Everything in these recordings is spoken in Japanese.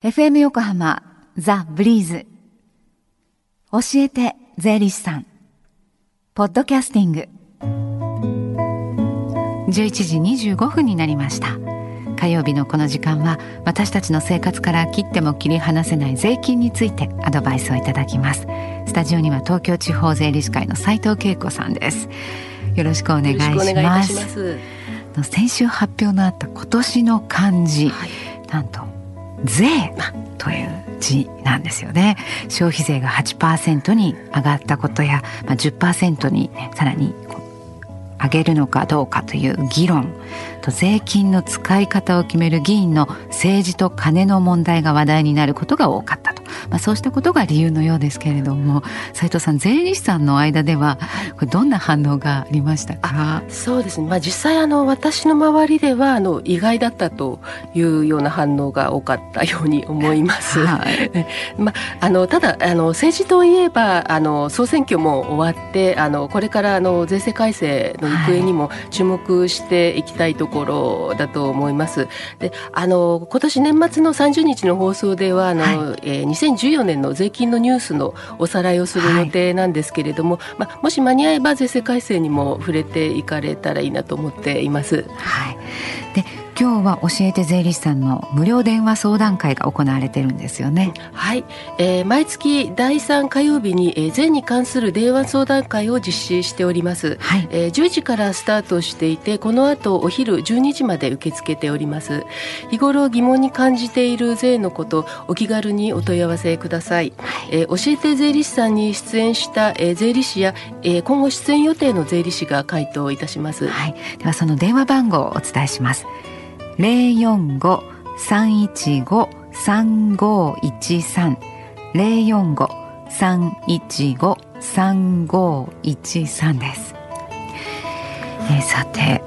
FM 横浜ザ・ブリーズ。教えて税理士さん。ポッドキャスティング。11時25分になりました。火曜日のこの時間は私たちの生活から切っても切り離せない税金についてアドバイスをいただきます。スタジオには東京地方税理士会の斉藤恵子さんです。よろしくお願いします。先週発表のあった今年の漢字、はい、なんと税という字なんですよね。消費税が8%に上がったことや、まあ、10%に、ね、さらに上げるのかどうかという議論と税金の使い方を決める議員の政治と金の問題が話題になることが多かったと、まあ、そうしたことが理由のようですけれども斉藤さん税理士さんの間ではこれどんな反応がありましたか？そうですね、まあ、実際あの私の周りではあの意外だったというような反応が多かったように思います。はい、まあ、あのただあの政治といえばあの総選挙も終わってあのこれからあの税制改正の行方にも注目していきたいところだと思います。であの今年年末の30日の放送ではあの、はい、えー、2014年の税金のニュースのおさらいをする予定なんですけれども、はい、まあ、もし間に合えば税制改正にも触れていかれたらいいなと思っています。はい、で今日は教えて税理士さんの無料電話相談会が行われてるんですよね。はい、えー、毎月第3火曜日に、えー、税に関する電話相談会を実施しております。はい、えー、10時からスタートしていて、この後お昼12時まで受け付けております。日頃疑問に感じている税のこと、お気軽にお問い合わせください。はい、えー、教えて税理士さんに出演した、えー、税理士や、えー、今後出演予定の税理士が回答いたします。はい、ではその電話番号をお伝えします。零四五三一五三五一三零四五三一五三五一三です。えー、さて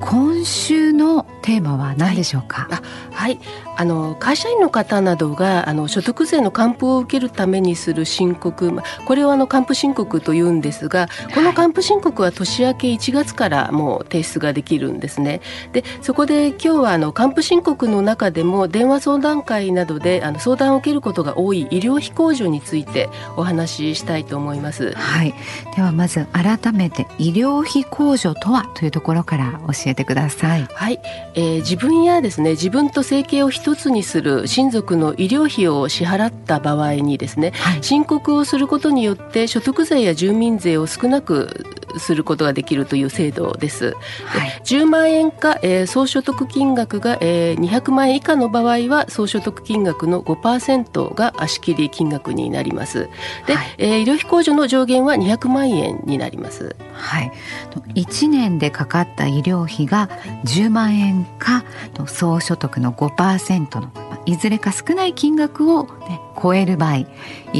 今週のテーマは何でしょうか？はい、はい、あの会社員の方などがあの所得税の還付を受けるためにする申告、これをあの還付申告というんですが、この還付申告は年明け1月からもう提出ができるんですね。で、そこで今日はあの還付申告の中でも電話相談会などであの相談を受けることが多い医療費控除についてお話ししたいと思います。はい。ではまず改めて医療費控除とはというところから教えてください。はい。えー、自分やですね自分と生計を一つにする親族の医療費を支払った場合にですね、はい、申告をすることによって所得税や住民税を少なくすることができるという制度です。はい、10万円か、えー、総所得金額が、えー、200万円以下の場合は総所得金額の5%が足切り金額になります。で、はい、えー、医療費控除の上限は200万円になります。はい。1年でかかった医療費が10万円か総所得の5%のいずれか少ない金額を、ね、超える場合医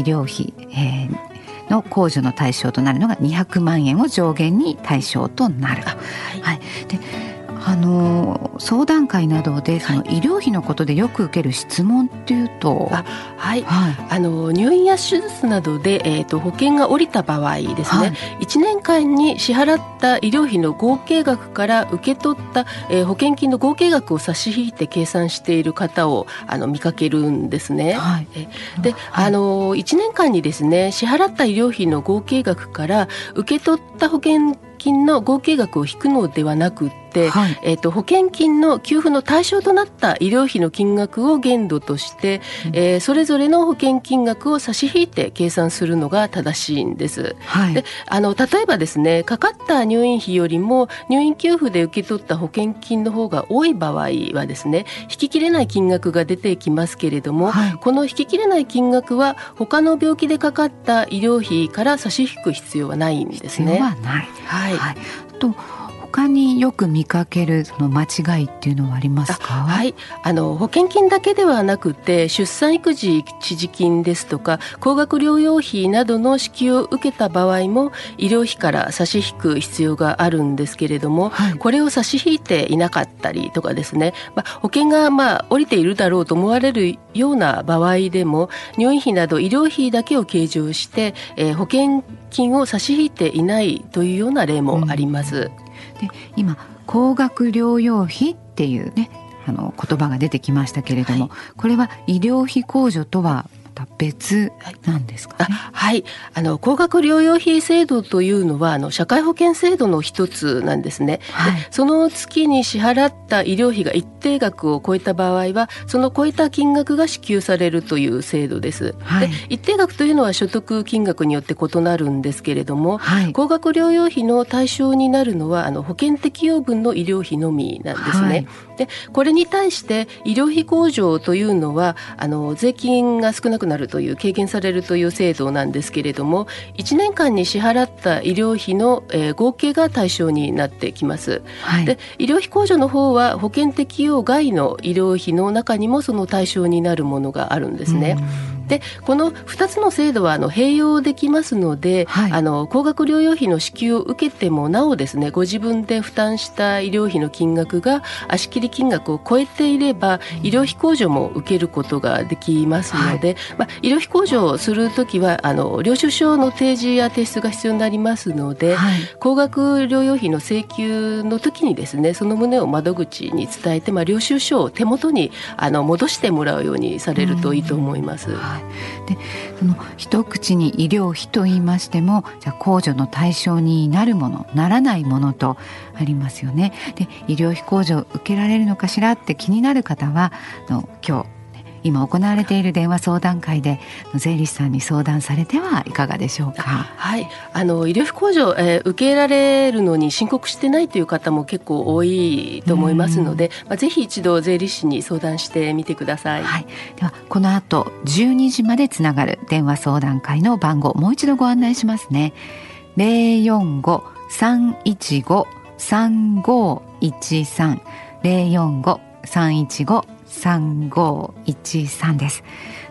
療費、えー、の控除の対象となるのが200万円を上限に対象となる。はい、はい、であの相談会などでその医療費のことでよく受ける質問っていうと、はい、はい、あの入院や手術などで、えーと、保険が下りた場合ですね、はい、1年間に支払った医療費の合計額から受け取った、えー、保険金の合計額を差し引いて計算している方をあの見かけるんですね。はい、で、はい、あの1年間にですね支払った医療費の合計額から受け取った保険金の合計額を引くのではなくて、はい、えーと、保険金の給付の対象となった医療費の金額を限度として、うん、えー、それぞれの保険金額を差し引いて計算するのが正しいんです。はい、であの例えばですねかかった入院費よりも入院給付で受け取った保険金の方が多い場合はですね引ききれない金額が出てきますけれども、はい、この引ききれない金額は他の病気でかかった医療費から差し引く必要はないんですね。はい、はい、と他によく見かけるその間違いっていうのはありますか？はい。あの保険金だけではなくて出産育児一時金ですとか高額療養費などの支給を受けた場合も医療費から差し引く必要があるんですけれども、はい、これを差し引いていなかったりとかですね、まあ、保険がまあ降りているだろうと思われるような場合でも入院費など医療費だけを計上して、えー、保険金を差し引いていないというような例もあります。うん、で今高額療養費っていうねあの言葉が出てきましたけれども、はい、これは医療費控除とはた別なんですか、ね、はい、あの高額療養費制度というのはあの社会保険制度の一つなんですね、はい、その月に支払った医療費が一定額を超えた場合はその超えた金額が支給されるという制度です、はい、で一定額というのは所得金額によって異なるんですけれども、はい、高額療養費の対象になるのはあの保険適用分の医療費のみなんですね、でこれに対して医療費控除というのはあの税金が少なくなるという軽減されるという制度なんですけれども1年間に支払った医療費の、えー、合計が対象になってきます。はい、で医療費控除の方は保険適用外の医療費の中にもその対象になるものがあるんですね。でこの2つの制度はあの併用できますので、はい、あの高額療養費の支給を受けてもなおですねご自分で負担した医療費の金額が足切り金額を超えていれば医療費控除も受けることができますので、はい、まあ、医療費控除をするときはあの領収書の提示や提出が必要になりますので、はい、高額療養費の請求の時にですねその旨を窓口に伝えて、まあ、領収書を手元にあの戻してもらうようにされるといいと思います。はいでその一口に医療費と言いましてもじゃ控除の対象になるものならないものとありますよね。で医療費控除受けられるのかしらって気になる方はの今日今行われている電話相談会で税理士さんに相談されてはいかがでしょうか？はい、あの医療費控除、えー、受けられるのに申告してないという方も結構多いと思いますので、まあ、ぜひ一度税理士に相談してみてください。はい、ではこの後12時までつながる電話相談会の番号もう一度ご案内しますね。零四五三一五三五一三零四五三一五3513です。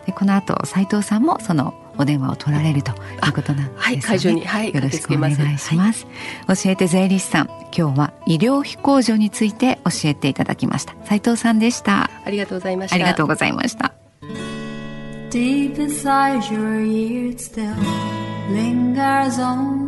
でこの後斉藤さんもそのお電話を取られるということなんですね、はい、会場に、はい、よろしくお願いします、はい、教えて税理士さん今日は医療費控除について教えていただきました。斉藤さんでした。ありがとうございました。ありがとうございました。Deep inside your ears still lingers on